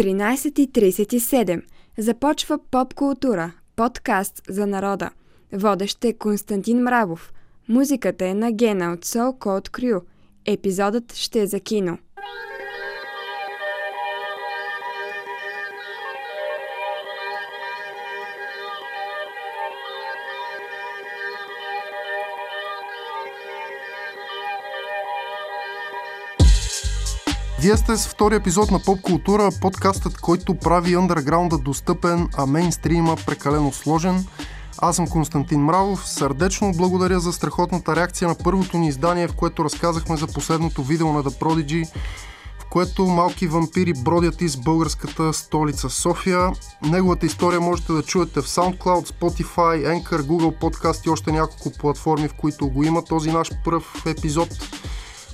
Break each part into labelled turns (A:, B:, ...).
A: 13.37. Започва поп култура. Подкаст за народа. Водещ е Константин Мравов. Музиката е на Гена от Soul Code Crew. Епизодът ще е за кино.
B: Вие сте с втори епизод на Поп Култура, подкастът, който прави андерграунда достъпен, а мейнстрима прекалено сложен. Аз съм Константин Мравов. Сърдечно благодаря за страхотната реакция на първото ни издание, в което разказахме за последното видео на The Prodigy, в което малки вампири бродят из българската столица София. Неговата история можете да чуете в SoundCloud, Spotify, Anchor, Google Podcast и още няколко платформи, в които го има този наш първ епизод.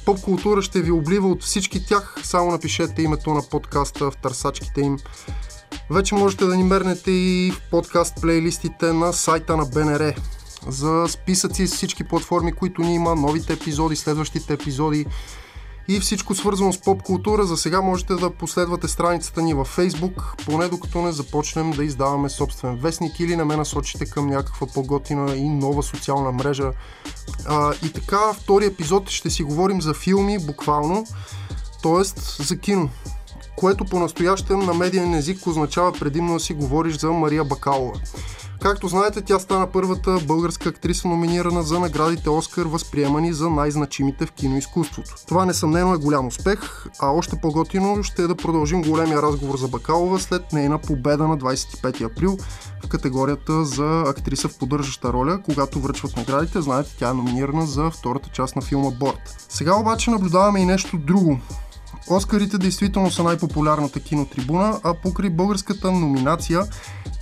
B: Поп култура ще ви облива от всички тях, само напишете името на подкаста в търсачките им. Вече можете да ни мернете и в подкаст плейлистите на сайта на БНР за списъци с всички платформи, които ни има, новите епизоди, следващите епизоди и всичко свързано с поп култура. За сега можете да последвате страницата ни във Facebook, поне докато не започнем да издаваме собствен вестник или не ме насочите към някаква по-готина и нова социална мрежа. А, и така, втори епизод ще си говорим за филми, буквално, т.е. за кино което по-настоящем на медиен език означава предимно да си говориш за Мария Бакалова. Както знаете, тя стана първата българска актриса номинирана за наградите Оскар, възприемани за най-значимите в киноизкуството. Това несъмнено е голям успех, а още по-готино ще е да продължим големия разговор за Бакалова след нейна победа на 25 април в категорията за актриса в поддържаща роля, когато връчват наградите. Знаете, тя е номинирана за втората част на филма Борт. Сега обаче наблюдаваме и нещо друго. Оскарите действително са най-популярната кинотрибуна, а покрай българската номинация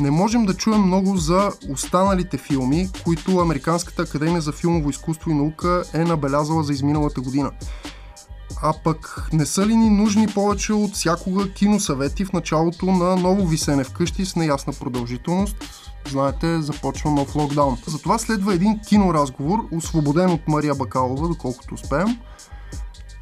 B: не можем да чуем много за останалите филми, които Американската академия за филмово изкуство и наука е набелязала за изминалата година. А пък не са ли ни нужни повече от всякога киносъвети в началото на ново висене вкъщи с неясна продължителност? Знаете, започва нов локдаун. Затова следва един киноразговор, освободен от Мария Бакалова, доколкото успеем –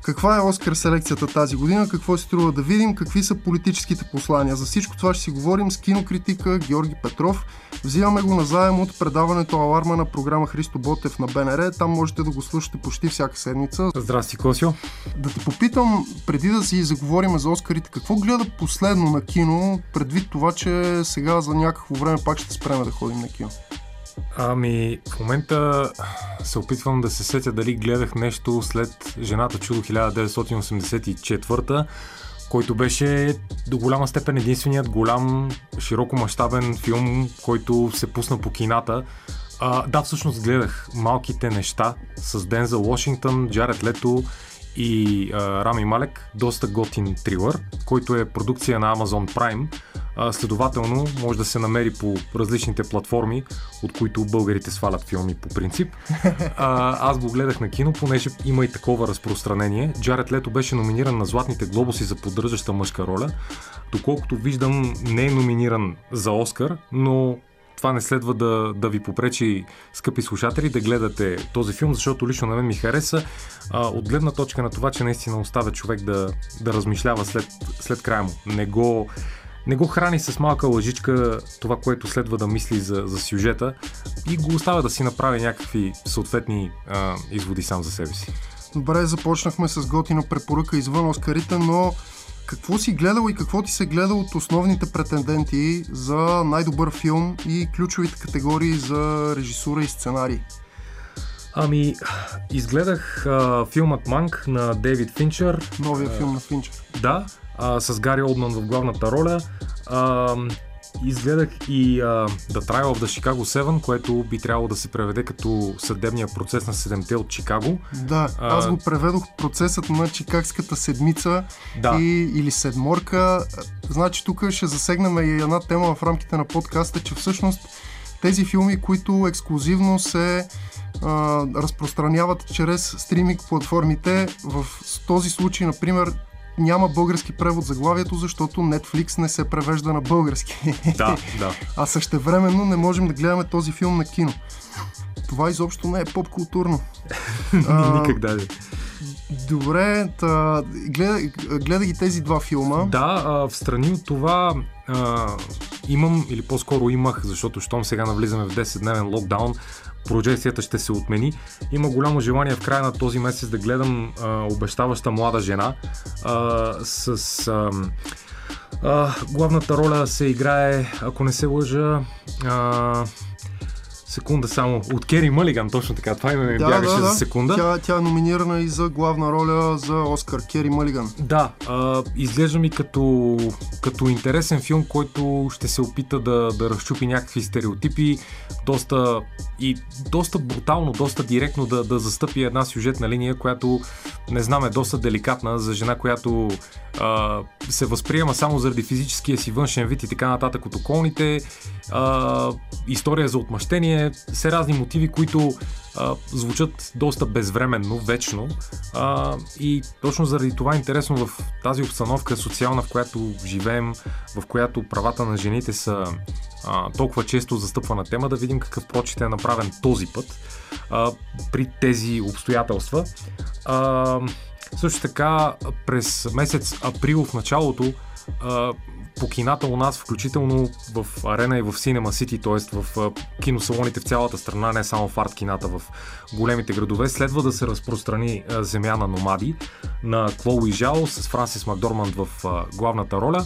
B: каква е Оскар селекцията тази година? Какво се струва да видим? Какви са политическите послания? За всичко това ще си говорим с кинокритика Георги Петров. Взимаме го назаем от предаването Аларма на програма Христо Ботев на БНР. Там можете да го слушате почти всяка седмица.
C: Здрасти, Косио.
B: Да те попитам, преди да си заговорим за Оскарите, какво гледа последно на кино, предвид това, че сега за някакво време пак ще спреме да ходим на кино?
C: Ами, в момента се опитвам да се сетя дали гледах нещо след Жената чудо 1984 който беше до голяма степен единственият голям, широко мащабен филм, който се пусна по кината. А, да, всъщност гледах Малките неща с Денза Вашингтон, Джаред Лето и а, Рами Малек. Доста готин трилър, който е продукция на Amazon Prime следователно, може да се намери по различните платформи, от които българите свалят филми по принцип. А, аз го гледах на кино, понеже има и такова разпространение. Джаред Лето беше номиниран на Златните глобуси за поддържаща мъжка роля. Доколкото виждам, не е номиниран за Оскар, но това не следва да, да ви попречи, скъпи слушатели, да гледате този филм, защото лично на мен ми хареса а, от гледна точка на това, че наистина оставя човек да, да размишлява след, след края му. Не го не го храни с малка лъжичка това, което следва да мисли за, за сюжета и го оставя да си направи някакви съответни а, изводи сам за себе си.
B: Добре, започнахме с готина препоръка извън Оскарите, но какво си гледал и какво ти се гледа от основните претенденти за най-добър филм и ключовите категории за режисура и сценарий?
C: Ами, изгледах а, филмът Манк на Дейвид Финчер.
B: Новия а, филм на Финчер.
C: Да, а, с Гари Олдман в главната роля. А, изгледах и а, The Trial of the Chicago 7, което би трябвало да се преведе като съдебния процес на седемте от Чикаго.
B: Да, аз го преведох процесът на Чикагската седмица да. и, или седморка. Значи тук ще засегнем и една тема в рамките на подкаста, че всъщност тези филми, които ексклюзивно се а, разпространяват чрез стриминг платформите, в този случай, например, няма български превод заглавието, защото Netflix не се превежда на български.
C: Да, да.
B: А същевременно не можем да гледаме този филм на кино. Това изобщо не е поп-културно.
C: Никак да.
B: Добре, та, гледа, гледа ги тези два филма.
C: Да, а, в страни от това а, имам, или по-скоро имах, защото щом сега навлизаме в 10-дневен локдаун, проекцията ще се отмени. Има голямо желание в края на този месец да гледам а, обещаваща млада жена а, с... А, а, главната роля се играе, ако не се лъжа, а, Секунда само. От Кери Мълиган, точно така. Това име ми да, бягаше да, да. за секунда.
B: Тя, тя е номинирана и за главна роля за Оскар. Кери Мълиган.
C: Да, а, изглежда ми като, като интересен филм, който ще се опита да, да разчупи някакви стереотипи, доста и доста брутално, доста директно да, да застъпи една сюжетна линия, която не знам е доста деликатна за жена, която а, се възприема само заради физическия си външен вид и така нататък от околните. А, история за отмъщение, все разни мотиви, които а, звучат доста безвременно, вечно. А, и точно заради това е интересно в тази обстановка социална, в която живеем, в която правата на жените са а, толкова често застъпвана тема, да видим какъв прочит е направен този път а, при тези обстоятелства. А, също така през месец април в началото по кината у нас, включително в Арена и в Cinema City, т.е. в киносалоните в цялата страна, не само в арт кината в големите градове, следва да се разпространи Земя на номади на Клоуи Жао с Франсис Макдорманд в главната роля.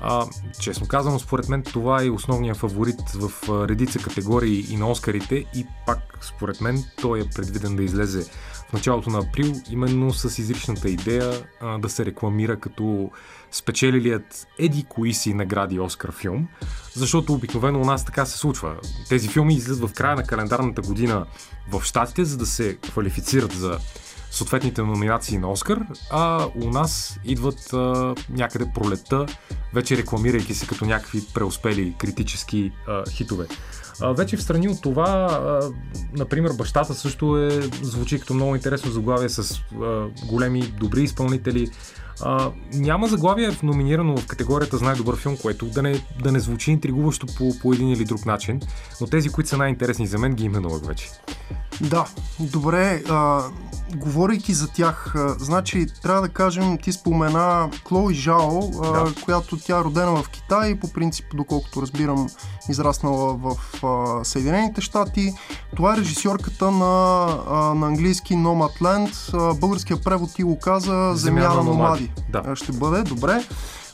C: А, честно казано, според мен това е основният фаворит в редица категории и на Оскарите и пак според мен той е предвиден да излезе в началото на април, именно с изричната идея а, да се рекламира като спечелилият еди кои си награди Оскар филм, защото обикновено у нас така се случва. Тези филми излизат в края на календарната година в Штатите, за да се квалифицират за съответните номинации на Оскар, а у нас идват а, някъде пролетта, вече рекламирайки се като някакви преуспели критически а, хитове. А, вече в страни от това, а, например, бащата също е, звучи като много интересно заглавие с а, големи, добри изпълнители. А, няма заглавие номинирано в категорията за най-добър филм, което да не, да не звучи интригуващо по, по един или друг начин, но тези, които са най-интересни за мен, ги именувах вече.
B: Да, добре. А, говорейки за тях, а, значи трябва да кажем, ти спомена Клои Жао, а, да. която тя е родена в Китай по принцип, доколкото разбирам, израснала в а, Съединените щати. Това е режисьорката на, а, на английски Nomadland. Българския превод ти го каза Земя, на номади. Да. Ще бъде, добре.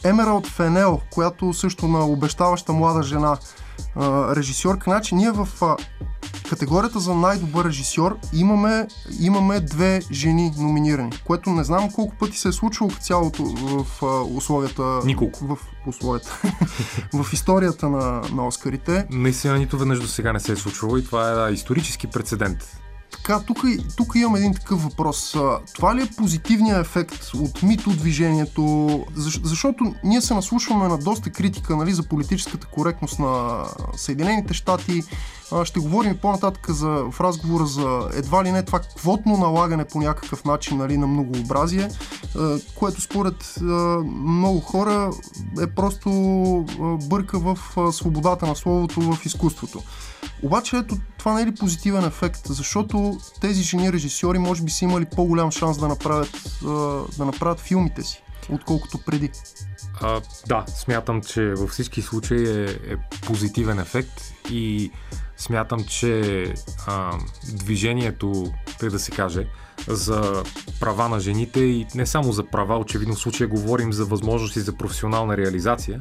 B: Емералд Фенел, която също на обещаваща млада жена режисьорка. Значи ние в а, категорията за най-добър режисьор имаме, имаме две жени номинирани, което не знам колко пъти се е случвало в цялото в а, условията.
C: Николко.
B: В условията. в историята на, на Оскарите.
C: Наистина нито веднъж до сега не се е случвало и това е исторически прецедент.
B: Така, тук, имам един такъв въпрос. Това ли е позитивният ефект от мито движението? Защ, защото ние се наслушваме на доста критика нали, за политическата коректност на Съединените щати. Ще говорим по-нататък за, в разговора за едва ли не това квотно налагане по някакъв начин нали, на многообразие, което според много хора е просто бърка в свободата на словото в изкуството. Обаче ето това не е ли позитивен ефект, защото тези жени режисьори може би са имали по-голям шанс да направят, да направят филмите си, отколкото преди.
C: А, да, смятам, че във всички случаи е, е позитивен ефект и смятам, че а, движението, тъй да се каже, за права на жените и не само за права, очевидно в случая говорим за възможности за професионална реализация,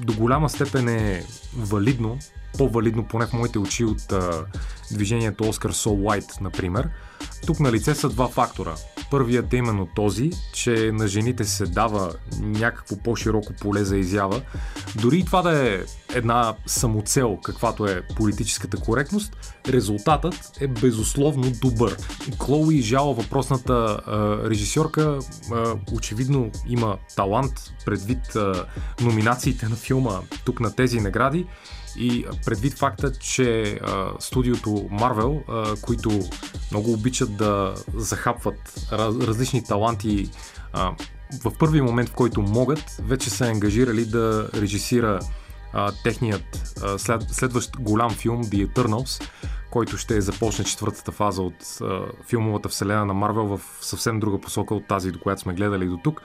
C: до голяма степен е валидно по-валидно, поне в моите очи, от а, движението Oscar So White, например. Тук на лице са два фактора. Първият е именно този, че на жените се дава някакво по-широко поле за изява. Дори и това да е една самоцел, каквато е политическата коректност, резултатът е безусловно добър. Клоуи Жао, въпросната а, режисьорка, а, очевидно има талант предвид а, номинациите на филма тук на тези награди и предвид факта, че а, студиото Marvel, а, които много обичат да захапват раз, различни таланти а, в първи момент, в който могат, вече са ангажирали да режисира а, техният а, след, следващ голям филм The Eternals, който ще започне четвъртата фаза от а, филмовата вселена на Марвел в съвсем друга посока от тази, до която сме гледали до тук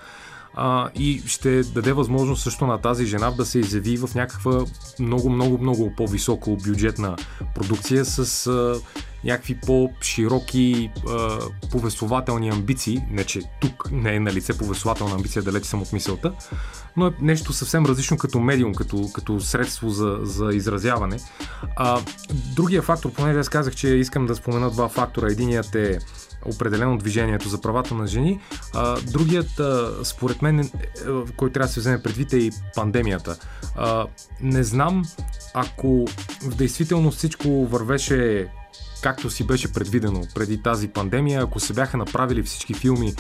C: а, и ще даде възможност също на тази жена да се изяви в някаква много, много, много по-високо бюджетна продукция с а, някакви по-широки а, повествователни амбиции. Не, че тук не е на лице повествователна амбиция, далече съм от мисълта, но е нещо съвсем различно като медиум, като, като средство за, за изразяване. А, другия фактор, понеже аз казах, че искам да спомена два фактора. Единият е определено движението за правата на жени. А, другият, а, според мен, е, който трябва да се вземе предвид е и пандемията. А, не знам, ако в действителност всичко вървеше както си беше предвидено преди тази пандемия, ако се бяха направили всички филми,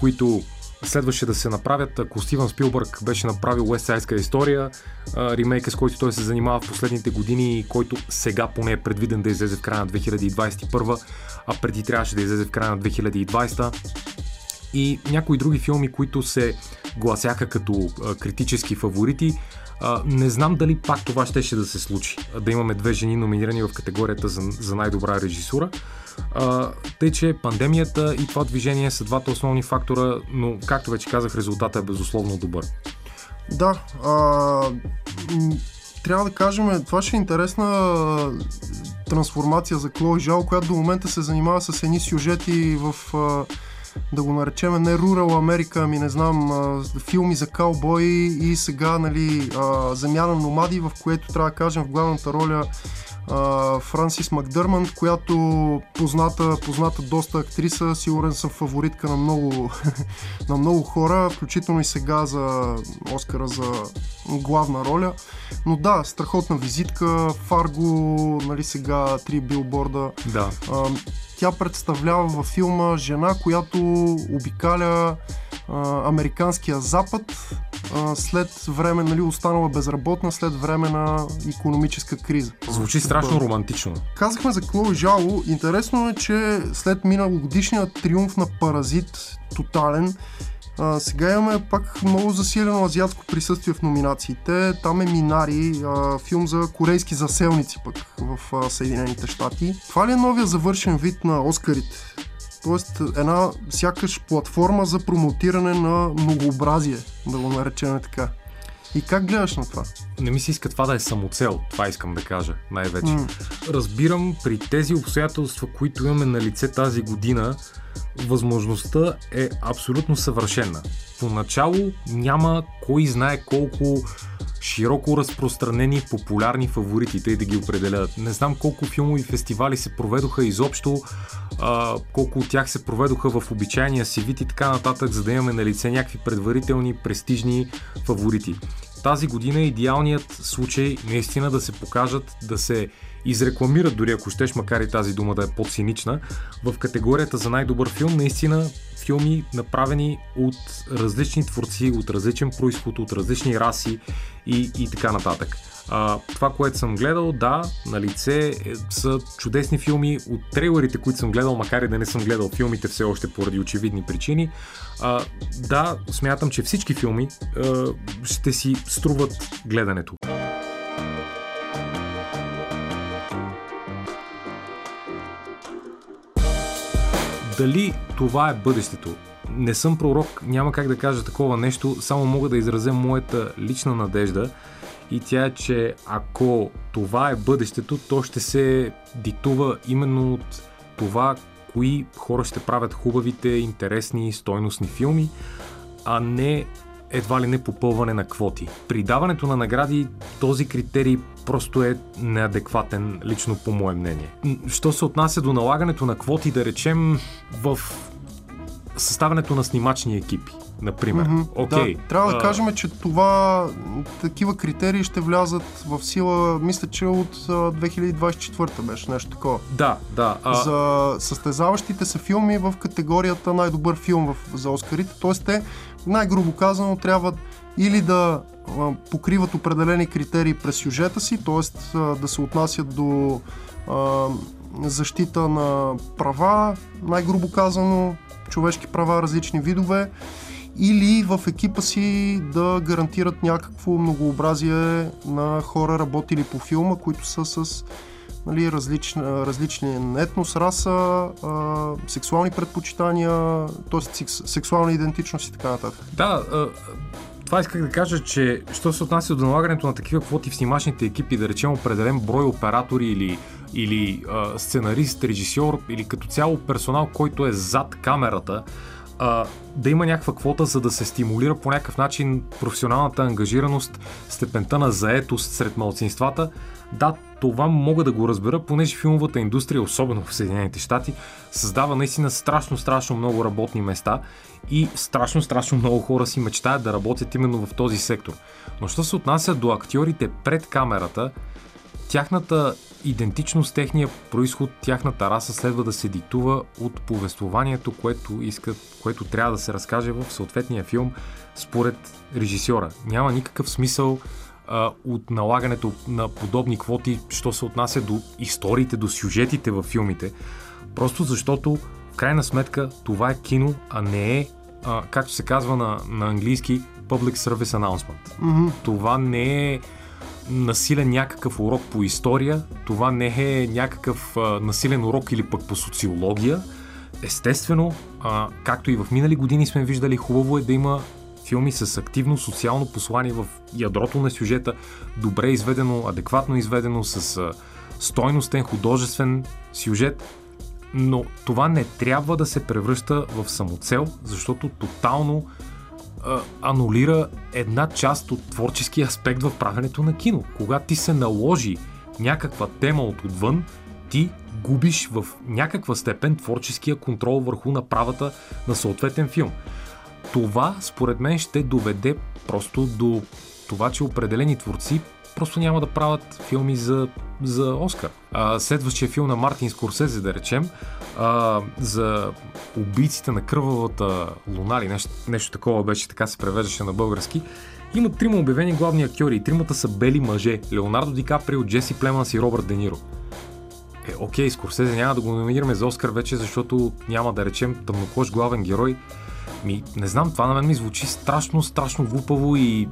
C: които следваше да се направят, ако Стивън Спилбърг беше направил West история, ремейка с който той се занимава в последните години, който сега поне е предвиден да излезе в края на 2021, а преди трябваше да излезе в края на 2020 и някои други филми, които се гласяха като критически фаворити. Не знам дали пак това щеше да се случи. Да имаме две жени номинирани в категорията за, за най-добра режисура. А, тъй, че пандемията и това движение са двата основни фактора, но както вече казах, резултатът е безусловно добър.
B: Да, а, трябва да кажем, това ще е интересна трансформация за Клой Жал, която до момента се занимава с едни сюжети в да го наречем не Rural Америка, ами не знам, филми за каубои и сега, нали, Земя на номади, в което трябва да кажем в главната роля Франсис Макдърман, която позната, позната доста актриса, сигурен съм фаворитка на много, на много хора, включително и сега за Оскара за главна роля. Но да, страхотна визитка, Фарго, нали сега три билборда.
C: Да.
B: А, тя представлява във филма жена, която обикаля американския запад след време, нали, останала безработна след време на економическа криза.
C: Звучи страшно романтично.
B: Казахме за Клои Жало. Интересно е, че след миналогодишния триумф на Паразит, тотален, а, сега имаме пак много засилено азиатско присъствие в номинациите. Там е Минари, а, филм за корейски заселници пък в а, Съединените щати. Това ли е новия завършен вид на Оскарите? Тоест една сякаш платформа за промотиране на многообразие, да го наречем така. И как гледаш на това?
C: Не ми се иска това да е самоцел, това искам да кажа най-вече. Mm. Разбирам при тези обстоятелства, които имаме на лице тази година, възможността е абсолютно съвършена. Поначало няма кой знае колко широко разпространени популярни фаворити, тъй да ги определят. Не знам колко филмови фестивали се проведоха изобщо, а, колко от тях се проведоха в обичайния си вид и така нататък, за да имаме на лице някакви предварителни, престижни фаворити. Тази година е идеалният случай наистина да се покажат, да се изрекламират, дори ако щеш, макар и тази дума да е по-цинична, в категорията за най-добър филм, наистина филми направени от различни творци, от различен происход, от различни раси и, и така нататък. А, това, което съм гледал, да, на лице е, са чудесни филми от трейлерите, които съм гледал, макар и да не съм гледал филмите все още поради очевидни причини. А, да, смятам, че всички филми а, ще си струват гледането. Дали това е бъдещето? Не съм пророк, няма как да кажа такова нещо, само мога да изразя моята лична надежда и тя е, че ако това е бъдещето, то ще се диктува именно от това, кои хора ще правят хубавите, интересни, стойностни филми, а не едва ли не попълване на квоти. При даването на награди този критерий просто е неадекватен, лично по мое мнение. Що се отнася до налагането на квоти, да речем, в съставянето на снимачни екипи, например. Mm-hmm, okay.
B: да, трябва да uh... кажем, че това, такива критерии ще влязат в сила, мисля, че от 2024 беше нещо такова.
C: Да, да.
B: Uh... За състезаващите се филми в категорията най-добър филм в, за Оскарите, т.е. те най-грубо казано трябва или да покриват определени критерии през сюжета си, т.е. да се отнасят до защита на права, най-грубо казано, човешки права, различни видове, или в екипа си да гарантират някакво многообразие на хора, работили по филма, които са с нали, различни, различни етнос, раса, а, сексуални предпочитания, т.е. сексуална идентичност и така нататък.
C: Да, това исках да кажа, че що се отнася до налагането на такива квоти в снимачните екипи, да речем определен брой оператори или, или а, сценарист, режисьор или като цяло персонал, който е зад камерата, а, да има някаква квота, за да се стимулира по някакъв начин професионалната ангажираност, степента на заетост сред малцинствата, да, това мога да го разбера, понеже филмовата индустрия, особено в Съединените щати, създава наистина страшно, страшно много работни места и страшно, страшно много хора си мечтаят да работят именно в този сектор. Но що се отнася до актьорите пред камерата, тяхната идентичност, техния происход, тяхната раса следва да се диктува от повествованието, което искат, което трябва да се разкаже в съответния филм според режисьора. Няма никакъв смисъл а, от налагането на подобни квоти, що се отнася до историите, до сюжетите във филмите. Просто защото, в крайна сметка, това е кино, а не е, а, както се казва на, на английски, Public Service Announcement.
B: Mm-hmm.
C: Това не е насилен някакъв урок по история, това не е някакъв а, насилен урок или пък по социология. Естествено, а, както и в минали години сме виждали, хубаво е да има филми с активно социално послание в ядрото на сюжета, добре изведено, адекватно изведено, с стойностен, художествен сюжет, но това не трябва да се превръща в самоцел, защото тотално анулира една част от творческия аспект в правенето на кино. Когато ти се наложи някаква тема от отвън, ти губиш в някаква степен творческия контрол върху направата на съответен филм това, според мен, ще доведе просто до това, че определени творци просто няма да правят филми за, за Оскар. А, следващия филм на Мартин Скорсезе, да речем, а, за убийците на кървавата луна или нещо, нещо такова беше, така се превеждаше на български. Има трима обявени главни актьори и тримата са бели мъже. Леонардо Ди Каприо, Джеси Племанс и Робърт Де Ниро. Е, окей, Скорсезе няма да го номинираме за Оскар вече, защото няма да речем тъмнокож главен герой ми, не знам, това на мен ми звучи страшно, страшно глупаво и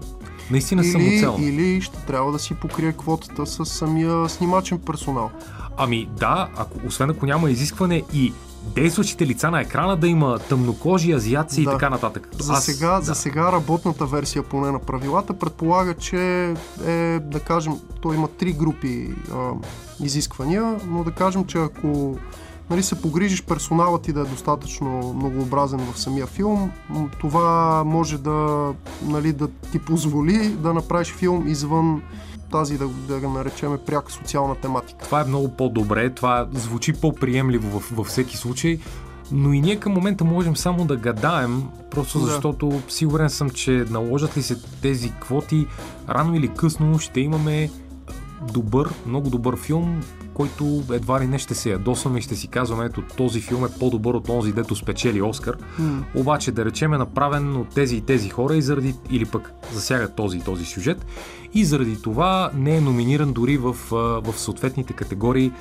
C: наистина
B: или,
C: самоцелно.
B: Или ще трябва да си покрие квотата с самия снимачен персонал.
C: Ами да, ако, освен ако няма изискване и действащите лица на екрана да има тъмнокожи, азиаци да. и така нататък.
B: За, Аз, сега, да. за сега работната версия поне на правилата предполага, че е, да кажем, той има три групи а, изисквания, но да кажем, че ако нали, се погрижиш персоналът ти да е достатъчно многообразен в самия филм, това може да, нали, да ти позволи да направиш филм извън тази, да, да го наречеме пряка социална тематика.
C: Това е много по-добре, това звучи по-приемливо във, във всеки случай, но и ние към момента можем само да гадаем, просто защото да. сигурен съм, че наложат ли се тези квоти, рано или късно ще имаме добър, много добър филм, който едва ли не ще се ядосваме и ще си казваме, ето този филм е по-добър от този, дето спечели Оскар. Mm. Обаче да речем е направен от тези и тези хора и заради, или пък засяга този и този сюжет и заради това не е номиниран дори в, в съответните категории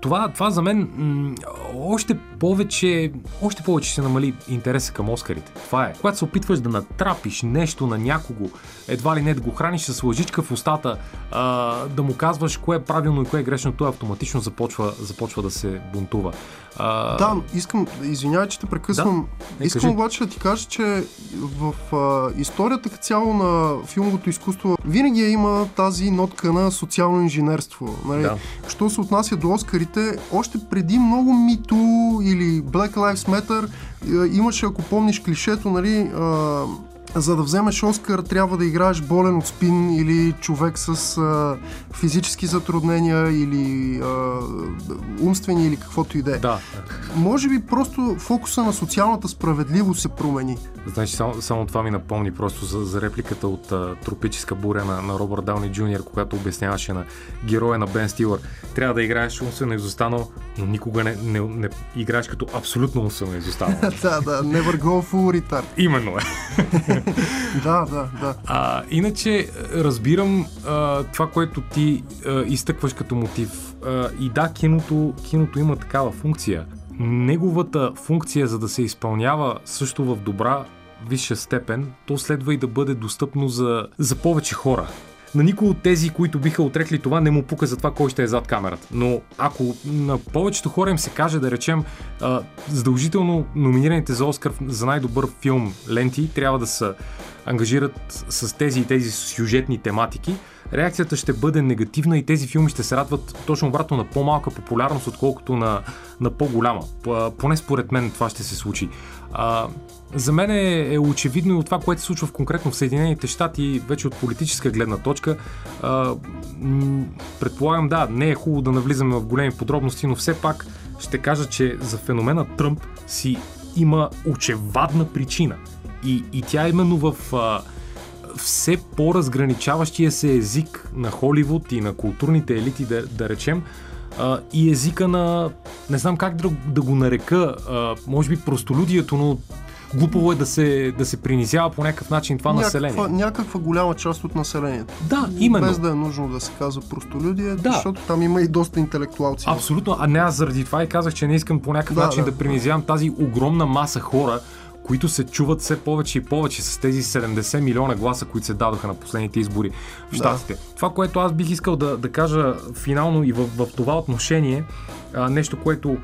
C: това, това за мен м- още повече, още повече се намали интереса към Оскарите. Това е. Когато се опитваш да натрапиш нещо на някого, едва ли не да го храниш с лъжичка в устата, а, да му казваш кое е правилно и кое е грешно, той автоматично започва, започва да се бунтува.
B: А... Да, искам, извинявай, че те прекъсвам. Да? искам кажи. обаче да ти кажа, че в а, историята като цяло на филмовото изкуство винаги има тази нотка на социално инженерство. Нали? Да. Що се отнася до Оскарите, още преди много мито или Black Lives Matter имаше, ако помниш клишето, нали, за да вземеш Оскар, трябва да играеш болен от спин или човек с а, физически затруднения или а, умствени или каквото и да е.
C: Да.
B: Може би просто фокуса на социалната справедливост се промени.
C: Значи, само, само това ми напомни просто за, за репликата от а, Тропическа буря на, на Робърт Дауни Джуниор, когато обясняваше на героя на Бен Стилър. Трябва да играеш умствено изостанал, но никога не, не, не играеш като абсолютно умствено изостанал.
B: да, да, never go full retard.
C: Именно е.
B: да, да, да.
C: А, иначе разбирам а, това, което ти а, изтъкваш като мотив. А, и да, киното, киното има такава функция. Неговата функция, за да се изпълнява също в добра висша степен, то следва и да бъде достъпно за, за повече хора. На никой от тези, които биха отрекли това, не му пука за това кой ще е зад камерата. Но ако на повечето хора им се каже, да речем, задължително номинираните за Оскар за най-добър филм ленти трябва да се ангажират с тези и тези сюжетни тематики, реакцията ще бъде негативна и тези филми ще се радват точно обратно на по-малка популярност, отколкото на, на по-голяма. Поне според мен това ще се случи. За мен е, е очевидно и от това, което се случва в конкретно в Съединените щати, вече от политическа гледна точка. А, м- предполагам, да, не е хубаво да навлизаме в големи подробности, но все пак ще кажа, че за феномена Тръмп си има очевадна причина. И, и тя именно в а, все по-разграничаващия се език на Холивуд и на културните елити, да, да речем, а, и езика на, не знам как да, да го нарека, а, може би простолюдието, но глупаво е да се, да се принизява по някакъв начин това
B: някаква,
C: население.
B: Някаква голяма част от населението.
C: Да, именно.
B: Без да е нужно да се казва простолюдие, да. защото там има и доста интелектуалци.
C: Абсолютно, а не аз заради това и казах, че не искам по някакъв да, начин да, да принизявам тази огромна маса хора, които се чуват все повече и повече с тези 70 милиона гласа, които се дадоха на последните избори в Штатите. Да. Това, което аз бих искал да, да кажа финално и в, в това отношение, а, нещо, което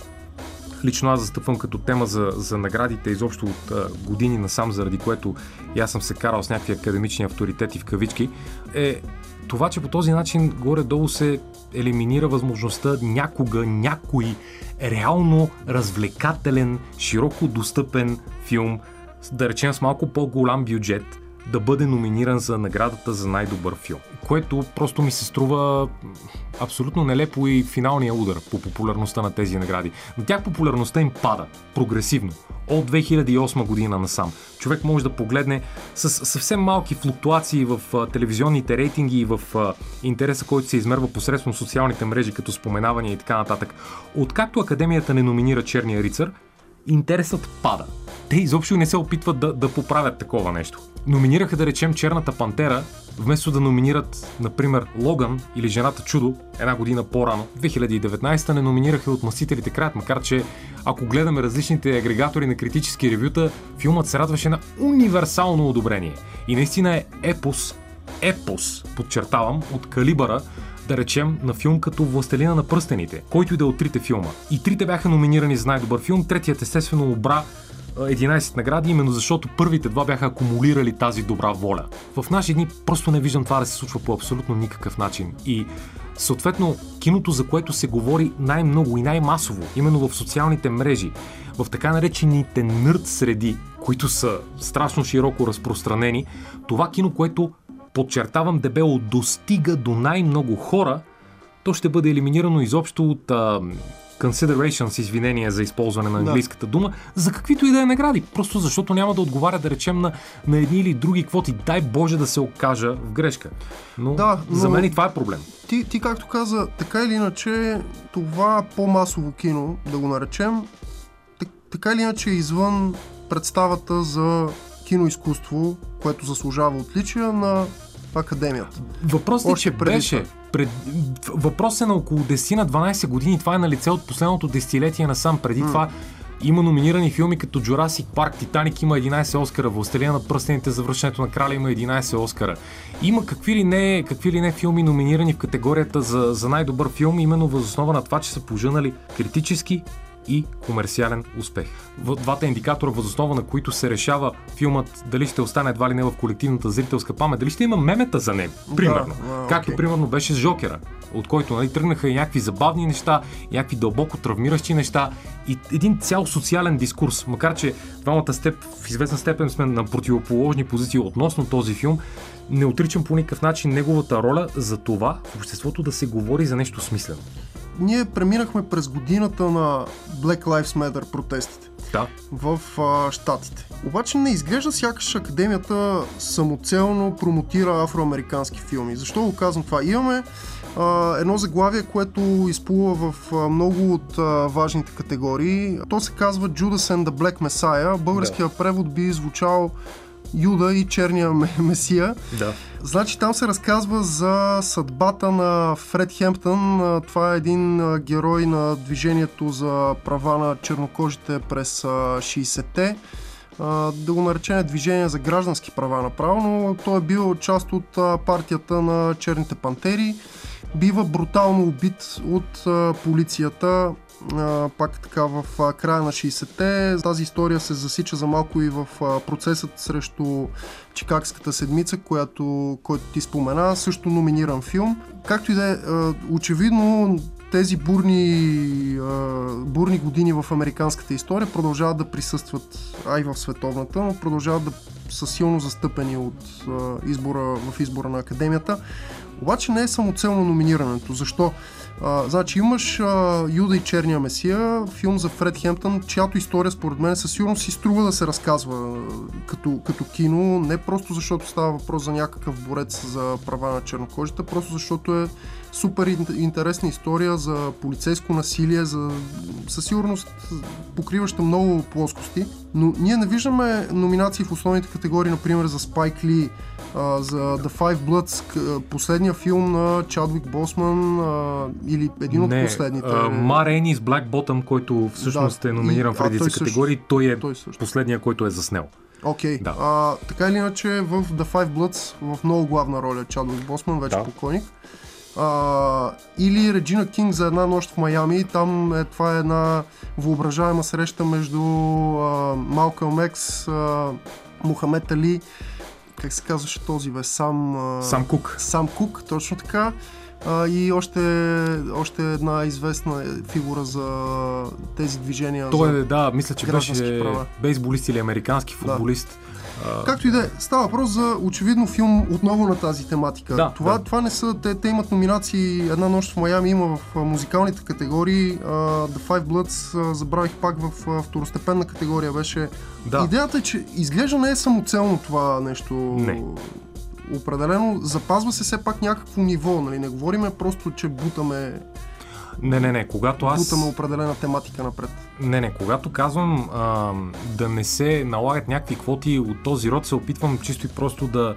C: лично аз застъпвам като тема за, за наградите изобщо от а, години насам, заради което и аз съм се карал с някакви академични авторитети в кавички, е това, че по този начин горе-долу се елиминира възможността някога някой реално развлекателен, широко достъпен филм, да речем с малко по-голям бюджет, да бъде номиниран за наградата за най-добър филм. Което просто ми се струва абсолютно нелепо и финалния удар по популярността на тези награди. На тях популярността им пада прогресивно от 2008 година насам. Човек може да погледне с съвсем малки флуктуации в телевизионните рейтинги и в интереса, който се измерва посредством социалните мрежи, като споменавания и така нататък. Откакто Академията не номинира Черния рицар, интересът пада. Те изобщо не се опитват да, да поправят такова нещо. Номинираха, да речем, Черната пантера, вместо да номинират, например, Логан или Жената чудо, една година по-рано, 2019 не номинираха от Масителите краят, макар че ако гледаме различните агрегатори на критически ревюта, филмът се радваше на универсално одобрение. И наистина е епос, епос, подчертавам, от калибъра, да речем, на филм като Властелина на пръстените, който и да е от трите филма. И трите бяха номинирани за най-добър филм, третият естествено обра 11 награди, именно защото първите два бяха акумулирали тази добра воля. В наши дни просто не виждам това да се случва по абсолютно никакъв начин. И съответно, киното, за което се говори най-много и най-масово, именно в социалните мрежи, в така наречените нърд среди, които са страшно широко разпространени, това кино, което подчертавам дебело, достига до най-много хора, то ще бъде елиминирано изобщо от а, considerations, извинения за използване на английската да. дума, за каквито и да е награди. Просто защото няма да отговаря, да речем, на, на едни или други квоти. Дай Боже да се окажа в грешка. Но, да, но за мен и това е проблем.
B: Ти, ти, както каза, така или иначе, това по-масово кино, да го наречем, така или иначе е извън представата за киноизкуство, което заслужава отличия на академията.
C: Въпросът е, че беше. Пред... Въпрос е на около 10 на 12 години. Това е на лице от последното десетилетие насам. Преди mm. това има номинирани филми като Jurassic Парк, Титаник има 11 Оскара, Властелина на пръстените, завръщането на краля има 11 Оскара. Има какви ли не, какви ли не филми номинирани в категорията за, за най-добър филм, именно възоснова на това, че са пожънали критически и комерциален успех. В двата индикатора, възоснова на които се решава филмът дали ще остане едва ли не в колективната зрителска памет, дали ще има мемета за него, примерно. Да, Както okay. примерно беше с Жокера, от който нали, тръгнаха и някакви забавни неща, някакви дълбоко травмиращи неща и един цял социален дискурс. Макар, че двамата степ, в известна степен сме на противоположни позиции относно този филм, не отричам по никакъв начин неговата роля за това в обществото да се говори за нещо смислено
B: ние преминахме през годината на Black Lives Matter протестите
C: да.
B: в а, Штатите. Обаче не изглежда сякаш академията самоцелно промотира афроамерикански филми. Защо го казвам това? Имаме а, едно заглавие, което изплува в а, много от а, важните категории. То се казва Judas and the Black Messiah. Българския да. превод би звучал Юда и черния месия.
C: Да.
B: Значи там се разказва за съдбата на Фред Хемптън. Това е един герой на движението за права на чернокожите през 60-те. а, да го наречем движение за граждански права направо, но той е бил част от партията на Черните пантери. Бива брутално убит от полицията пак така в края на 60-те. Тази история се засича за малко и в процесът срещу Чикагската седмица, която, който ти спомена, също номиниран филм. Както и да е, очевидно тези бурни, бурни години в американската история продължават да присъстват, а и в световната, но продължават да са силно застъпени от избора, в избора на академията. Обаче не е самоцелно номинирането. Защо? Значи имаш а, Юда и Черния месия, филм за Фред Хемптън, чиято история според мен със сигурност си струва да се разказва като, като кино, не просто защото става въпрос за някакъв борец за права на чернокожите, просто защото е супер интересна история за полицейско насилие, за със сигурност покриваща много плоскости. Но ние не виждаме номинации в основните категории, например за Спайк Ли, за The Five Bloods, последния филм на Чадвик Босман или един
C: не,
B: от последните.
C: Марени с Black Bottom, който всъщност да, е номиниран и, в редица той категории, също, той е той също. последния, който е заснел.
B: Окей. Okay. Да. така или иначе в The Five Bloods в много главна роля Чадвик Босман, вече да. покойник. А, или Реджина Кинг за една нощ в Майами. Там е, това е една въображаема среща между Малкълм Екс, Мухамед Али, как се казваше този бе, Сам...
C: Сам Кук.
B: Сам Кук, точно така. А, и още, още една известна фигура за тези движения.
C: Той е, да, мисля, че беше права. бейсболист или американски футболист. Да
B: Както и да е, става въпрос за очевидно филм отново на тази тематика. Да, това, да. това не са, те, те имат номинации, една нощ в Майами има в музикалните категории, uh, The Five Bloods uh, забравих пак в uh, второстепенна категория беше. Да. Идеята е, че изглежда не е самоцелно това нещо.
C: Не
B: определено запазва се все пак някакво ниво, нали? Не говориме просто, че бутаме
C: не, не, не. Когато аз...
B: Бутаме определена тематика напред.
C: Не, не. Когато казвам а, да не се налагат някакви квоти от този род, се опитвам чисто и просто да,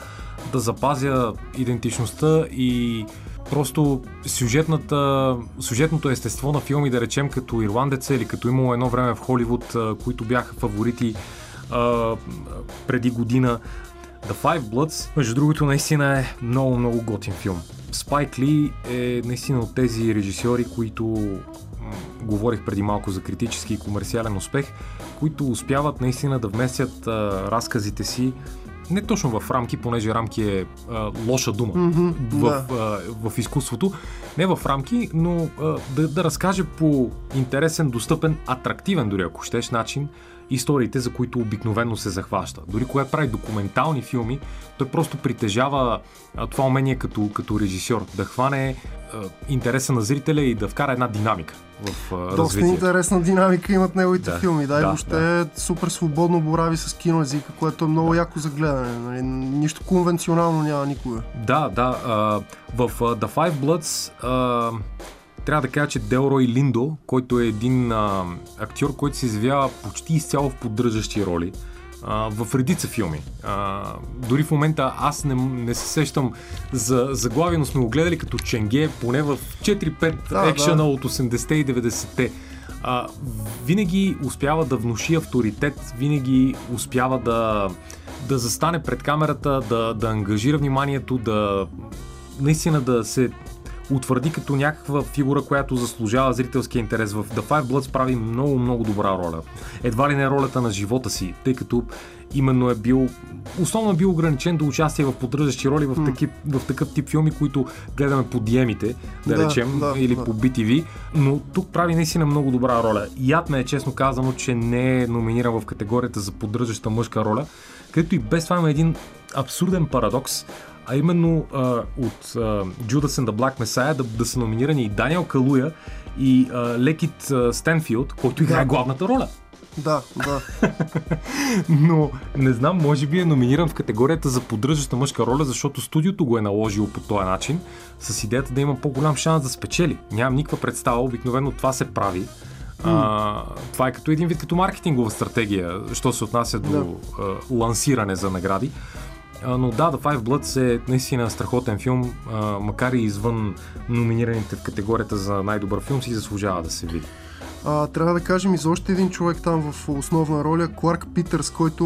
C: да запазя идентичността и просто сюжетната, сюжетното естество на филми, да речем като Ирландеца или като имало едно време в Холивуд, които бяха фаворити а, преди година. The Five Bloods, между другото, наистина е много, много готин филм. Спайк Ли е наистина от тези режисьори, които м- говорих преди малко за критически и комерциален успех, които успяват наистина да вместят а, разказите си не точно в рамки, понеже рамки е а, лоша дума
B: mm-hmm,
C: в, да. а, в изкуството, не в рамки, но а, да, да разкаже по интересен, достъпен, атрактивен дори ако щеш начин историите, за които обикновено се захваща. Дори когато прави документални филми, той просто притежава това умение като, като режисьор, да хване интереса на зрителя и да вкара една динамика в а,
B: Доста
C: развитието.
B: интересна динамика имат неговите
C: да,
B: филми. Да, да, и
C: въобще да.
B: супер свободно борави с киноезика, което е много да. яко за гледане. Нали? Нищо конвенционално няма никога.
C: Да, да. А, в The Five Bloods а, трябва да кажа, че Делрой Линдо, който е един а, актьор, който се изявява почти изцяло в поддържащи роли а, в редица филми. А, дори в момента аз не, не се сещам за заглавие, но сме го гледали като Ченге, поне в 4-5 да, екшена да. от 80-те и 90-те. А, винаги успява да внуши авторитет, винаги успява да, да застане пред камерата, да, да ангажира вниманието, да наистина да се утвърди като някаква фигура, която заслужава зрителския интерес. В The Five Bloods прави много, много добра роля. Едва ли не ролята на живота си, тъй като именно е бил, основно е бил ограничен до участие в поддържащи роли в, mm. такив, в такъв тип филми, които гледаме по диемите, да, да речем, да, или да. по BTV, но тук прави наистина много добра роля. Яд ме е честно казано, че не е номиниран в категорията за поддържаща мъжка роля, където и без това има един абсурден парадокс, а именно а, от а, Judas and the Black Messiah да, да са номинирани и Даниел Калуя и а, Лекит а, Стенфилд, който играе да. главната роля.
B: Да, да.
C: Но не знам, може би е номиниран в категорията за поддържаща мъжка роля, защото студиото го е наложило по този начин, с идеята да има по-голям шанс да спечели. Нямам никаква представа, обикновено това се прави. Mm. А, това е като един вид като маркетингова стратегия, що се отнася до да. а, лансиране за награди. Но да, The Five Bloods е наистина страхотен филм, макар и извън номинираните в категорията за най-добър филм, си заслужава да се види.
B: А, трябва да кажем и за още един човек там в основна роля, Кларк Питърс, който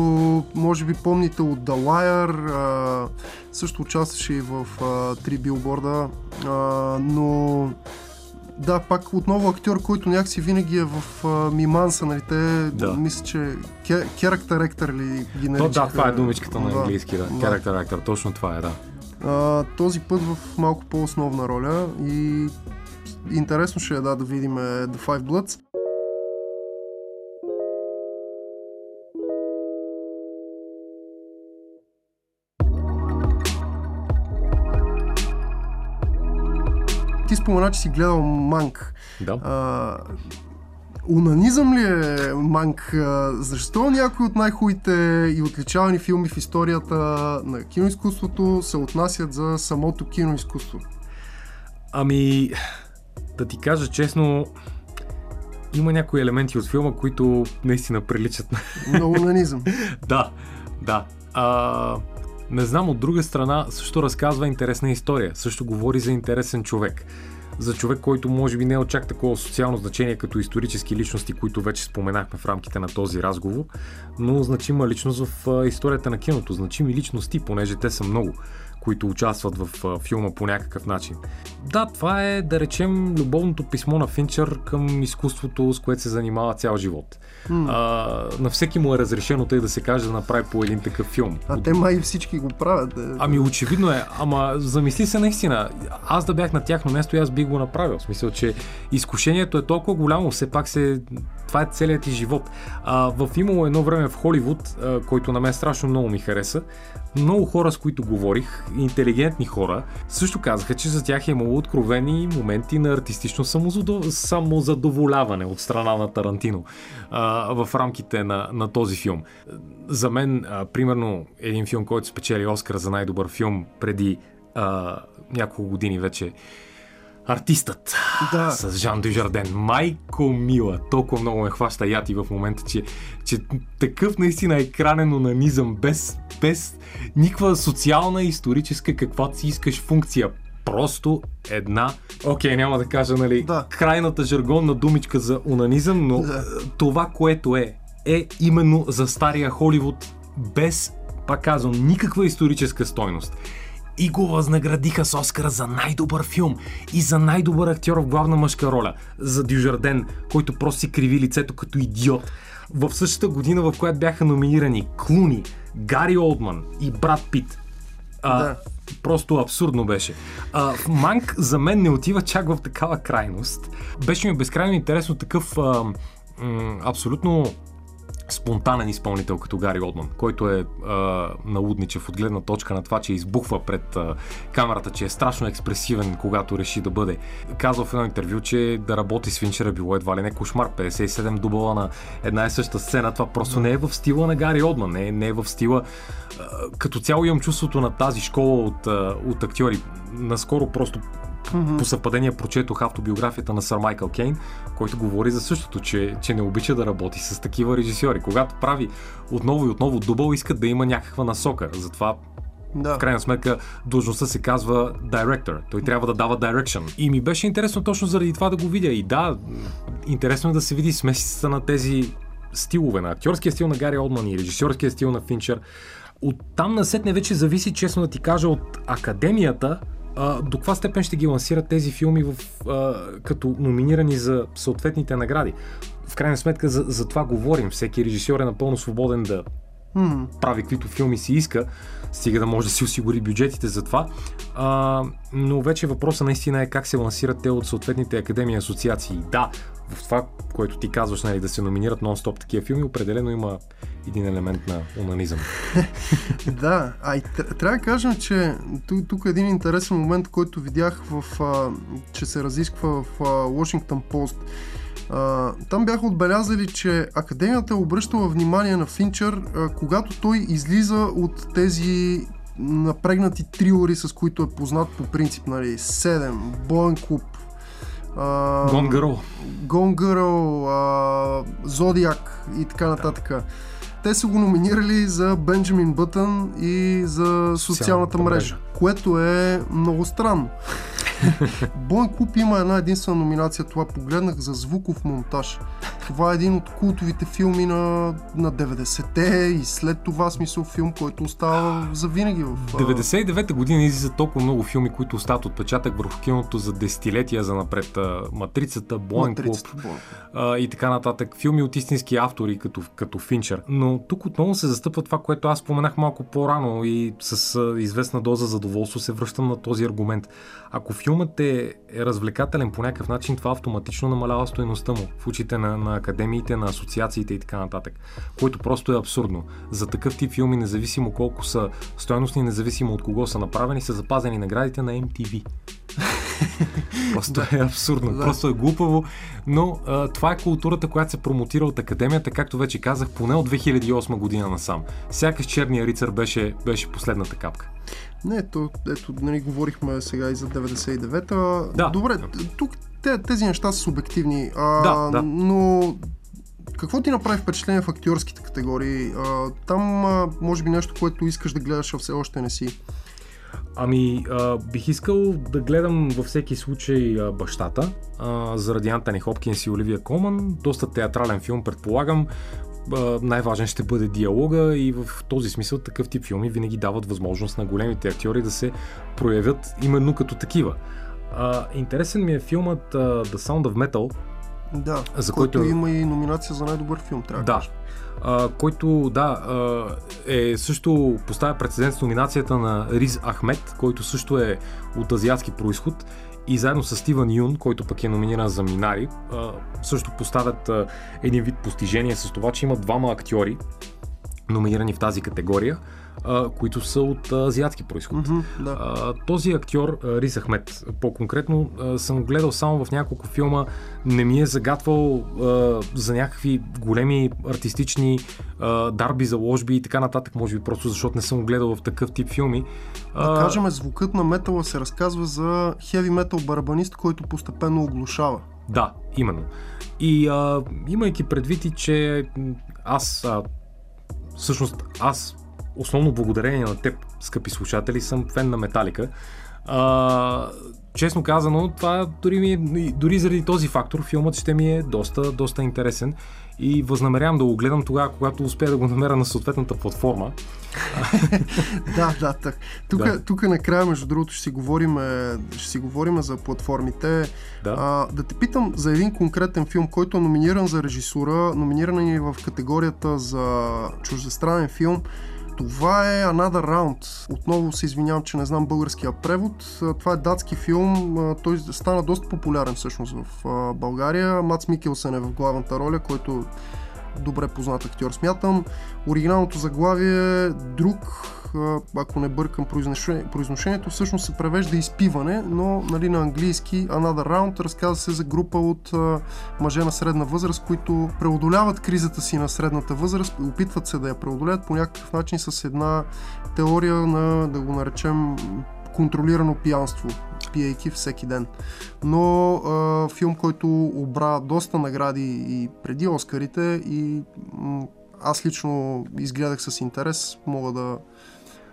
B: може би помните от The Wire, а, също участваше и в а, три билборда, а, но да, пак отново актьор, който някакси винаги е в а, миманса, нали? Те,
C: Да.
B: мисля, че керактер ектор ли ги
C: То,
B: наричаха.
C: да, това е думичката на английски, да.
B: Да.
C: Character actor, точно това е, да.
B: А, този път в малко по-основна роля и интересно ще е да, да видим е, The Five Bloods. Ти спомена, че си гледал Манк.
C: Да.
B: А, Унанизъм ли е Манк? Защо някои от най-хубавите и отличавани филми в историята на киноизкуството се отнасят за самото киноизкуство?
C: Ами, да ти кажа честно, има някои елементи от филма, които наистина приличат на...
B: На унанизъм.
C: да, да. А, не знам, от друга страна също разказва интересна история. Също говори за интересен човек. За човек, който може би не е от чак такова социално значение като исторически личности, които вече споменахме в рамките на този разговор, но значима личност в историята на киното. Значими личности, понеже те са много които участват в а, филма по някакъв начин. Да, това е, да речем, любовното писмо на Финчър към изкуството, с което се занимава цял живот.
B: М.
C: А, на всеки му е разрешено тъй да се каже да направи по един такъв филм.
B: А те май всички го правят. Е.
C: Ами очевидно е, ама замисли се наистина. Аз да бях на тяхно място и аз бих го направил. В смисъл, че изкушението е толкова голямо, все пак се... Това е целият ти живот. А, в имало едно време в Холивуд, а, който на мен страшно много ми хареса, много хора, с които говорих, интелигентни хора, също казаха, че за тях е имало откровени моменти на артистично самозадов... самозадоволяване от страна на Тарантино а, в рамките на, на този филм. За мен, а, примерно, един филм, който спечели Оскар за най-добър филм преди а, няколко години вече, Артистът
B: Да.
C: с Жан Дюжарден. Майко мила, толкова много ме хваща яти в момента, че, че такъв наистина екранен онанизъм, без, без никаква социална, историческа, каквато си искаш функция. Просто една, окей, няма да кажа, нали,
B: Да.
C: крайната жаргонна думичка за онанизъм, но
B: Да.
C: това, което е, е именно за стария Холивуд, без, пак казвам, никаква историческа стойност. И го възнаградиха с Оскара за най-добър филм и за най-добър актьор в главна мъжка роля. За Дюжарден, който просто си криви лицето като идиот. В същата година, в която бяха номинирани Клуни, Гари Олдман и Брат Пит. А,
B: Да.
C: Просто абсурдно беше. А, Манк за мен не отива чак в такава крайност. Беше ми безкрайно интересно такъв а, м, абсолютно спонтанен изпълнител като Гари Олдман, който е а, налудничев от гледна точка на това, че избухва пред а, камерата, че е страшно експресивен, когато реши да бъде. Казва в едно интервю, че да работи с Финчер е било едва ли не кошмар. 57 дубла на една и съща сцена. Това просто не е в стила на Гари Олдман, не е, не е в стила... А, като цяло имам чувството на тази школа от, а, от актьори. Наскоро просто по съвпадение прочетох автобиографията на сър Майкъл Кейн, който говори за същото, че, че не обича да работи с такива режисьори. Когато прави отново и отново дубъл, искат да има някаква насока. Затова
B: Да.
C: в крайна сметка длъжността се казва director. Той трябва да дава direction. И ми беше интересно точно заради това да го видя. И да, интересно е да се види смесицата на тези стилове, на актьорския стил на Гари Олдман и режисьорския стил на Финчер. От там насетне вече зависи, честно да ти кажа, от академията, а, до каква степен ще ги лансират тези филми в, а, като номинирани за съответните награди. В крайна сметка за, за това говорим. Всеки режисьор е напълно свободен да
B: М,
C: прави каквито филми си иска, стига да може да си осигури бюджетите за това. А, но вече въпросът наистина е как се лансират те от съответните академии и асоциации. Да, в това, което ти казваш, нали, да се номинират нон-стоп такива филми, определено има един елемент на унанизъм.
B: Да, а и тр- трябва да кажем, че тук, тук е един интересен момент, който видях в, а, че се разисква в а, Washington Post. А, там бяха отбелязали, че Академията е обръщала внимание на Финчър, а, когато той излиза от тези напрегнати триори, с които е познат по принцип, нали, 7, Боен клуб,
C: Girl,
B: а, Зодиак и така нататък. Те са го номинирали за Бенджамин Бътън и за социалната мрежа, което е много странно. Боен клуб има една единствена номинация, това погледнах за звуков монтаж. Това е един от култовите филми на, на 90-те и след това смисъл филм, който остава за винаги в...
C: 99-та година излиза толкова много филми, които остават отпечатък върху киното за десетилетия за напред. Матрицата, Боен клуб и така нататък. Филми от истински автори, като, като Финчер. Но тук отново се застъпва това, което аз споменах малко по-рано и с известна доза задоволство се връщам на този аргумент. Ако филмът е, е развлекателен по някакъв начин, това автоматично намалява стоеността му в очите на, на академиите, на асоциациите и така нататък. Което просто е абсурдно. За такъв тип филми, независимо колко са стоеностни, независимо от кого са направени, са запазени наградите на MTV. Просто е абсурдно, да. просто е глупаво, но а, това е културата, която се промотира от академията, както вече казах, поне от 2008 година насам. Сякаш черния рицар беше, беше последната капка.
B: Не, ето, ето нали, говорихме сега и за 99-та.
C: Да.
B: Добре, тук тези неща са субективни, а,
C: да, да.
B: но какво ти направи впечатление в актьорските категории? А, там, а, може би нещо, което искаш да гледаш, а все още не си.
C: Ами, а, бих искал да гледам във всеки случай а, бащата, а, заради Антони Хопкинс и Оливия Колман. Доста театрален филм, предполагам. А, най-важен ще бъде диалога и в този смисъл такъв тип филми винаги дават възможност на големите актьори да се проявят именно като такива. А, интересен ми е филмът uh, The Sound of Metal.
B: Да, за който, който има и номинация за най-добър филм, трябва
C: да. Който, да, е също поставя прецедент с номинацията на Риз Ахмед, който също е от азиатски происход и заедно с Стивън Юн, който пък е номиниран за Минари, също поставят един вид постижение с това, че има двама актьори, номинирани в тази категория а, които са от азиатски происход.
B: Mm-hmm, да.
C: а, този актьор, Риз Ахмед, по-конкретно, а, съм гледал само в няколко филма, не ми е загатвал а, за някакви големи артистични а, дарби, заложби и така нататък, може би просто защото не съм гледал в такъв тип филми.
B: Да кажем, звукът на метала се разказва за хеви метал барабанист, който постепенно оглушава.
C: Да, именно. И а, имайки предвид и, че аз а, всъщност аз основно благодарение на теб, скъпи слушатели, съм фен на Металика. А, честно казано, това дори, ми е, дори заради този фактор филмът ще ми е доста, доста интересен и възнамерявам да го гледам тогава, когато успея да го намеря на съответната платформа.
B: да, да, так. Тук, да. тук накрая, между другото, ще си говорим, ще си говорим за платформите.
C: Да.
B: А, да те питам за един конкретен филм, който е номиниран за режисура, номиниран е в категорията за чуждестранен филм. Това е Another Round. Отново се извинявам, че не знам българския превод. Това е датски филм. Той стана доста популярен всъщност в България. Мац Микелсен е в главната роля, който добре познат актьор смятам. Оригиналното заглавие е друг ако не бъркам произношението, всъщност се превежда изпиване, но нали, на английски Another Round разказва се за група от мъже на средна възраст, които преодоляват кризата си на средната възраст, опитват се да я преодолеят по някакъв начин с една теория на, да го наречем, контролирано пиянство, пиейки всеки ден. Но а, филм, който обра доста награди и преди Оскарите и м- аз лично изгледах с интерес, мога да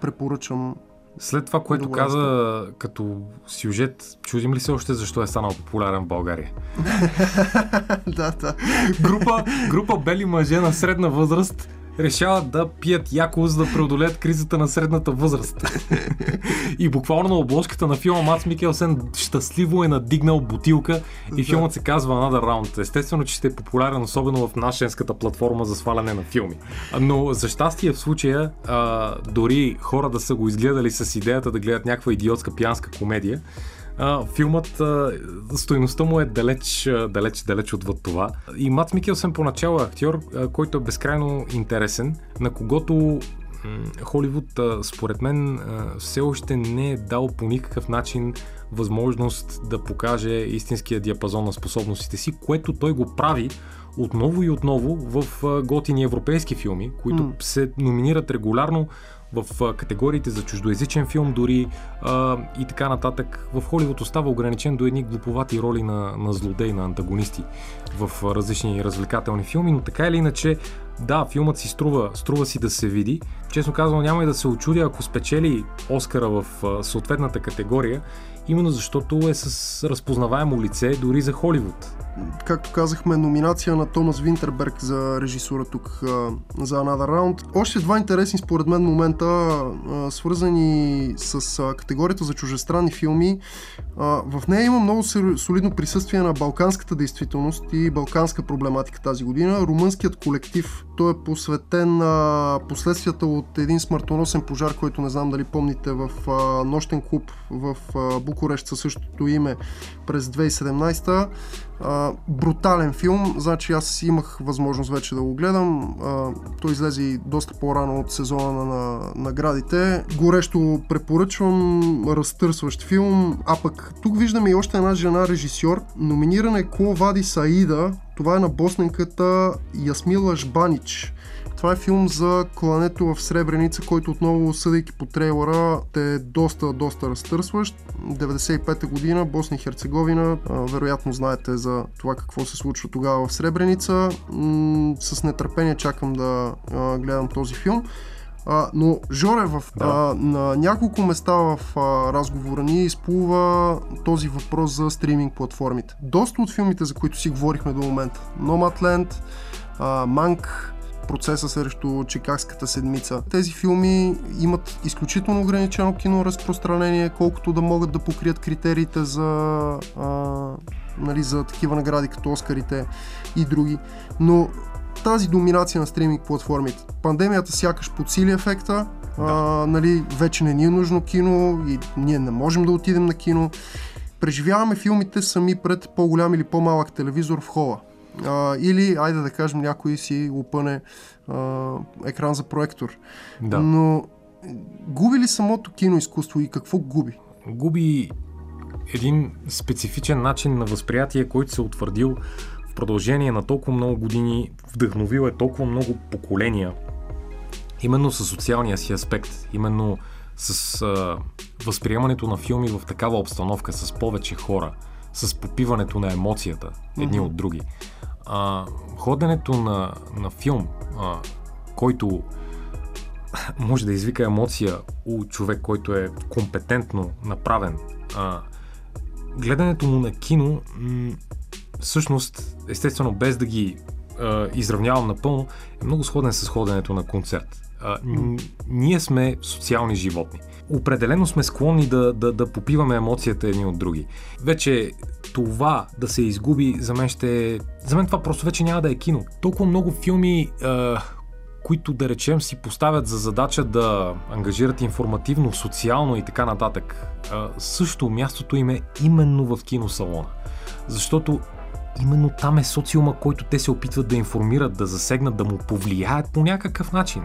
B: препоръчам.
C: След това, което Добре, каза като сюжет, чудим ли се още защо е станал популярен в България?
B: да, да.
C: Група, група бели мъже на средна възраст решават да пият яко, за да преодолеят кризата на средната възраст. и буквално на обложката на филма Мац Микелсен щастливо е надигнал бутилка и филмът се казва Another Round. Естествено, че ще е популярен, особено в нашенската платформа за сваляне на филми. Но за щастие в случая, а, дори хора да са го изгледали с идеята да гледат някаква идиотска пиянска комедия, а, филмът, а, стоеността му е далеч, далеч, далеч отвъд това. И Мат Микелсен поначало е актьор, а, който е безкрайно интересен, на когото Холивуд, според мен, все още не е дал по никакъв начин възможност да покаже истинския диапазон на способностите си, което той го прави отново и отново в готини европейски филми, които mm. се номинират регулярно в категориите за чуждоязичен филм дори а, и така нататък. В Холивуд остава ограничен до едни глуповати роли на, на злодей, на антагонисти в различни развлекателни филми, но така или иначе да, филмът си струва, струва си да се види. Честно казвам, няма и да се очудя, ако спечели Оскара в съответната категория именно защото е с разпознаваемо лице дори за Холивуд.
B: Както казахме, номинация на Томас Винтерберг за режисура тук за Another Round. Още два интересни според мен момента, свързани с категорията за чужестранни филми. В нея има много солидно присъствие на балканската действителност и балканска проблематика тази година. Румънският колектив, той е посветен на последствията от един смъртоносен пожар, който не знам дали помните в нощен клуб в Букурещ със същото име през 2017 брутален филм, значи аз имах възможност вече да го гледам. А, той излезе доста по-рано от сезона на, на наградите. Горещо препоръчвам, разтърсващ филм. А пък тук виждаме и още една жена режисьор. Номинирана е Ко Вади Саида. Това е на босненката Ясмила Жбанич. Това е филм за клането в Сребреница, който отново, съдейки по трейлера, те е доста, доста разтърсващ. 95-та година, Босна и Херцеговина. вероятно знаете за това какво се случва тогава в Сребреница. с нетърпение чакам да гледам този филм. А, но Жоре, в, да. а, на няколко места в а, разговора ни изплува този въпрос за стриминг платформите. Доста от филмите, за които си говорихме до момента, Nomadland, а, Mank, процеса срещу Чикагската седмица. Тези филми имат изключително ограничено киноразпространение, колкото да могат да покрият критериите за, а, нали, за такива награди като Оскарите и други. Но тази доминация на стриминг платформите, пандемията сякаш подсили ефекта, да. а, нали, вече не ни е нужно кино и ние не можем да отидем на кино. Преживяваме филмите сами пред по-голям или по-малък телевизор в хола. А, или, айде да кажем, някой си опъне а, екран за проектор. Да. Но губи ли самото киноизкуство и какво губи?
C: Губи един специфичен начин на възприятие, който се е утвърдил в продължение на толкова много години, вдъхновил е толкова много поколения, именно с социалния си аспект, именно с а, възприемането на филми в такава обстановка, с повече хора, с попиването на емоцията едни mm-hmm. от други а, ходенето на, на филм, а, който може да извика емоция у човек, който е компетентно направен, а, гледането му на кино, м- всъщност, естествено, без да ги а, изравнявам напълно, е много сходен с ходенето на концерт. А, н- ние сме социални животни. Определено сме склонни да, да, да попиваме емоцията едни от други. Вече това да се изгуби, за мен ще... За мен това просто вече няма да е кино. Толкова много филми, е, които да речем си поставят за задача да ангажират информативно, социално и така нататък. Е, също мястото им е именно в киносалона. Защото именно там е социума, който те се опитват да информират, да засегнат, да му повлияят по някакъв начин.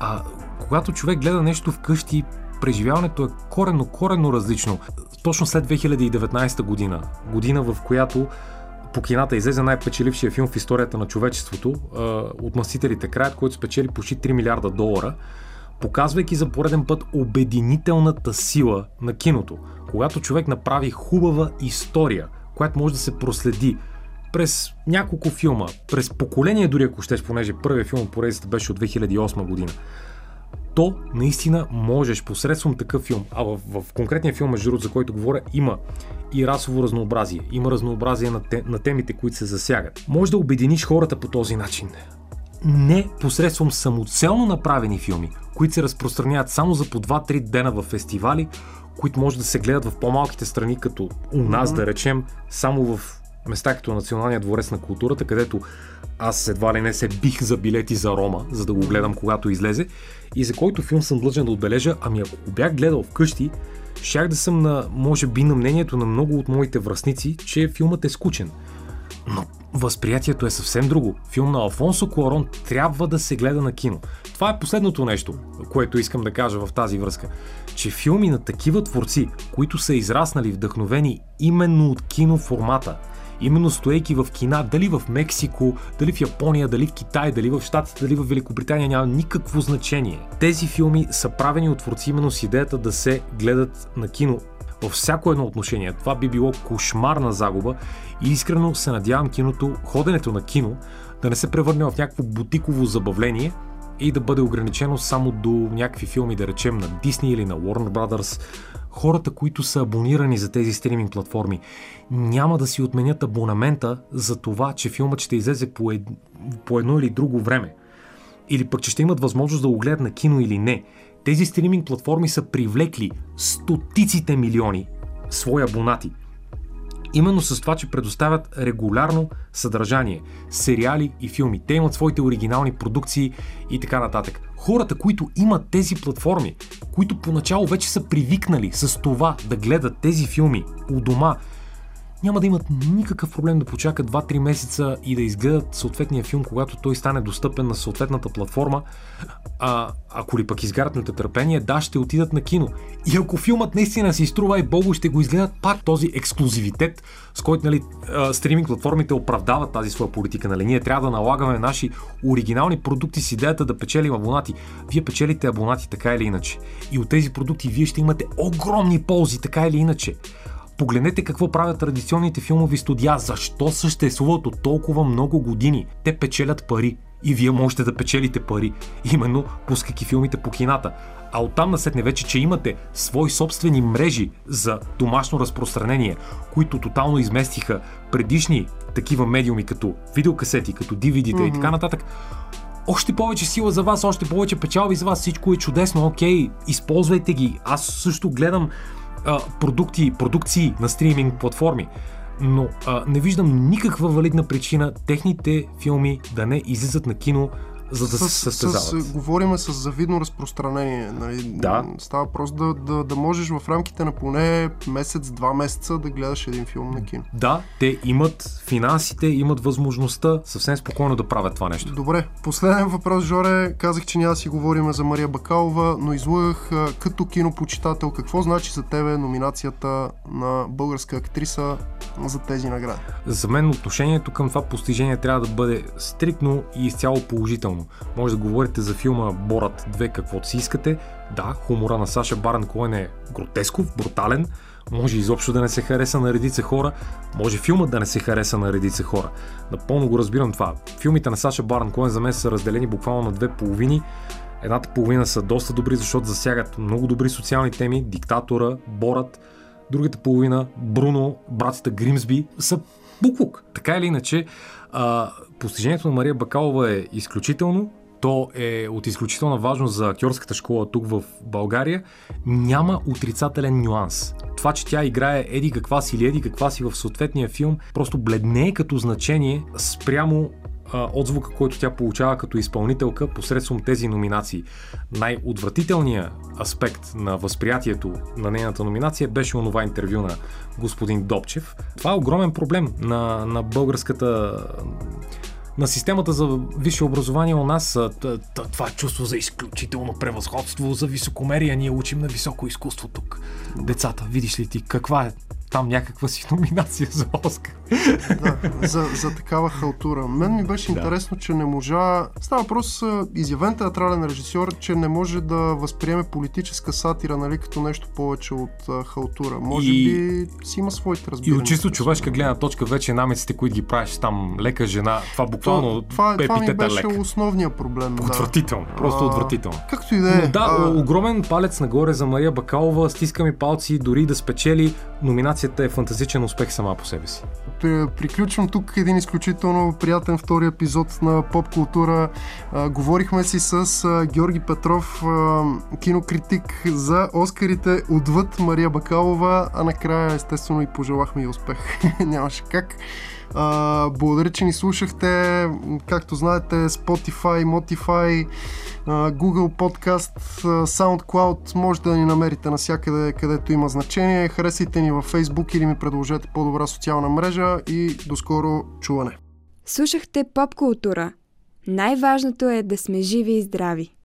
C: А когато човек гледа нещо вкъщи, преживяването е корено, корено различно. Точно след 2019 година, година в която по кината излезе най-печелившия филм в историята на човечеството от Масителите краят, който спечели почти 3 милиарда долара, показвайки за пореден път обединителната сила на киното. Когато човек направи хубава история, която може да се проследи през няколко филма, през поколение дори ако ще, понеже първият филм поредицата беше от 2008 година то наистина можеш посредством такъв филм, а в, в конкретния филм, между за който говоря, има и расово разнообразие, има разнообразие на, те, на темите, които се засягат. Може да обединиш хората по този начин. Не посредством самоцелно направени филми, които се разпространяват само за по 2-3 дена в фестивали, които може да се гледат в по-малките страни, като у нас, mm-hmm. да речем, само в места като Националния дворец на културата, където аз едва ли не се бих за билети за Рома, за да го гледам когато излезе и за който филм съм длъжен да отбележа, ами ако го бях гледал вкъщи, щях да съм на, може би, на мнението на много от моите връзници, че филмът е скучен. Но възприятието е съвсем друго. Филм на Алфонсо Куарон трябва да се гледа на кино. Това е последното нещо, което искам да кажа в тази връзка. Че филми на такива творци, които са израснали вдъхновени именно от киноформата, именно стоейки в кина, дали в Мексико, дали в Япония, дали в Китай, дали в Штатите, дали в Великобритания, няма никакво значение. Тези филми са правени от творци именно с идеята да се гледат на кино във всяко едно отношение. Това би било кошмарна загуба и искрено се надявам киното, ходенето на кино, да не се превърне в някакво бутиково забавление и да бъде ограничено само до някакви филми, да речем на Disney или на Warner Brothers, хората, които са абонирани за тези стриминг платформи, няма да си отменят абонамента за това, че филмът ще излезе по, ед... по едно или друго време. Или пък, че ще имат възможност да го гледат на кино или не. Тези стриминг платформи са привлекли стотиците милиони свои абонати. Именно с това, че предоставят регулярно съдържание, сериали и филми. Те имат своите оригинални продукции и така нататък. Хората, които имат тези платформи, които поначало вече са привикнали с това да гледат тези филми у дома, няма да имат никакъв проблем да почакат 2-3 месеца и да изгледат съответния филм, когато той стане достъпен на съответната платформа. А, ако ли пък изгарят на търпение, да, ще отидат на кино. И ако филмът наистина си струва и Богу, ще го изгледат пак този ексклюзивитет, с който нали, стриминг платформите оправдават тази своя политика. Нали? Ние трябва да налагаме наши оригинални продукти с идеята да печелим абонати. Вие печелите абонати така или иначе. И от тези продукти вие ще имате огромни ползи така или иначе. Погледнете какво правят традиционните филмови студия, защо съществуват от толкова много години. Те печелят пари и вие можете да печелите пари, именно пускайки филмите по кината. А оттам насетне вече, че имате свои собствени мрежи за домашно разпространение, които тотално изместиха предишни такива медиуми, като видеокасети, като DVD-та mm-hmm. и така нататък, още повече сила за вас, още повече печалби за вас, всичко е чудесно, окей, използвайте ги. Аз също гледам а, продукти, продукции на стриминг платформи. Но а, не виждам никаква валидна причина техните филми да не излизат на кино за да с, се състезават.
B: С, говориме с завидно разпространение. Нали?
C: Да.
B: Става просто да, да, да можеш в рамките на поне месец-два месеца да гледаш един филм на кино.
C: Да, те имат финансите, имат възможността съвсем спокойно да правят това нещо.
B: Добре, последен въпрос, Жоре. Казах, че няма да си говорим за Мария Бакалова, но излъгах като кинопочитател. Какво значи за тебе номинацията на българска актриса за тези награди?
C: За мен отношението към това постижение трябва да бъде стрикно и изцяло положително правилно. Може да говорите за филма Борат 2 каквото си искате. Да, хумора на Саша Барен Коен е гротесков, брутален, може изобщо да не се хареса на редица хора, може филмът да не се хареса на редица хора. Напълно го разбирам това. Филмите на Саша Барен Коен за мен са разделени буквално на две половини. Едната половина са доста добри, защото засягат много добри социални теми, диктатора, Борат. Другата половина, Бруно, братята Гримсби, са буклук. Така или иначе, а, постижението на Мария Бакалова е изключително. То е от изключителна важност за актьорската школа тук в България. Няма отрицателен нюанс. Това, че тя играе еди каква си или еди каква си в съответния филм, просто бледне като значение спрямо отзвука, който тя получава като изпълнителка посредством тези номинации. Най-отвратителният аспект на възприятието на нейната номинация беше онова интервю на господин Добчев. Това е огромен проблем на, на българската на системата за висше образование у нас това чувство за изключително превъзходство, за високомерие. Ние учим на високо изкуство тук. Децата, видиш ли ти каква е там някаква си номинация за Оскар.
B: Да, за, за такава халтура. Мен ми беше да. интересно, че не можа... Става въпрос изявен театрален режисьор, че не може да възприеме политическа сатира, нали, като нещо повече от халтура. Може и... би си има своите разбирания.
C: И от чисто човешка гледна точка вече намеците, които ги правиш там, лека жена, това буквално
B: това, това, това ми беше лек. основния проблем.
C: Отвратително, да. просто отвратително.
B: Както и да е.
C: Да, а... огромен палец нагоре за Мария Бакалова, стискаме палци дори да спечели номинация номинацията е фантастичен успех сама по себе си.
B: Приключвам тук един изключително приятен втори епизод на поп култура. говорихме си с Георги Петров, кинокритик за Оскарите отвъд Мария Бакалова, а накрая естествено и пожелахме и успех. Нямаше как. А, благодаря, че ни слушахте. Както знаете, Spotify, Motify, Google Podcast, SoundCloud, може да ни намерите навсякъде, където има значение. Харесайте ни във Facebook или ми предложете по-добра социална мрежа и до скоро чуване.
A: Слушахте поп култура. Най-важното е да сме живи и здрави.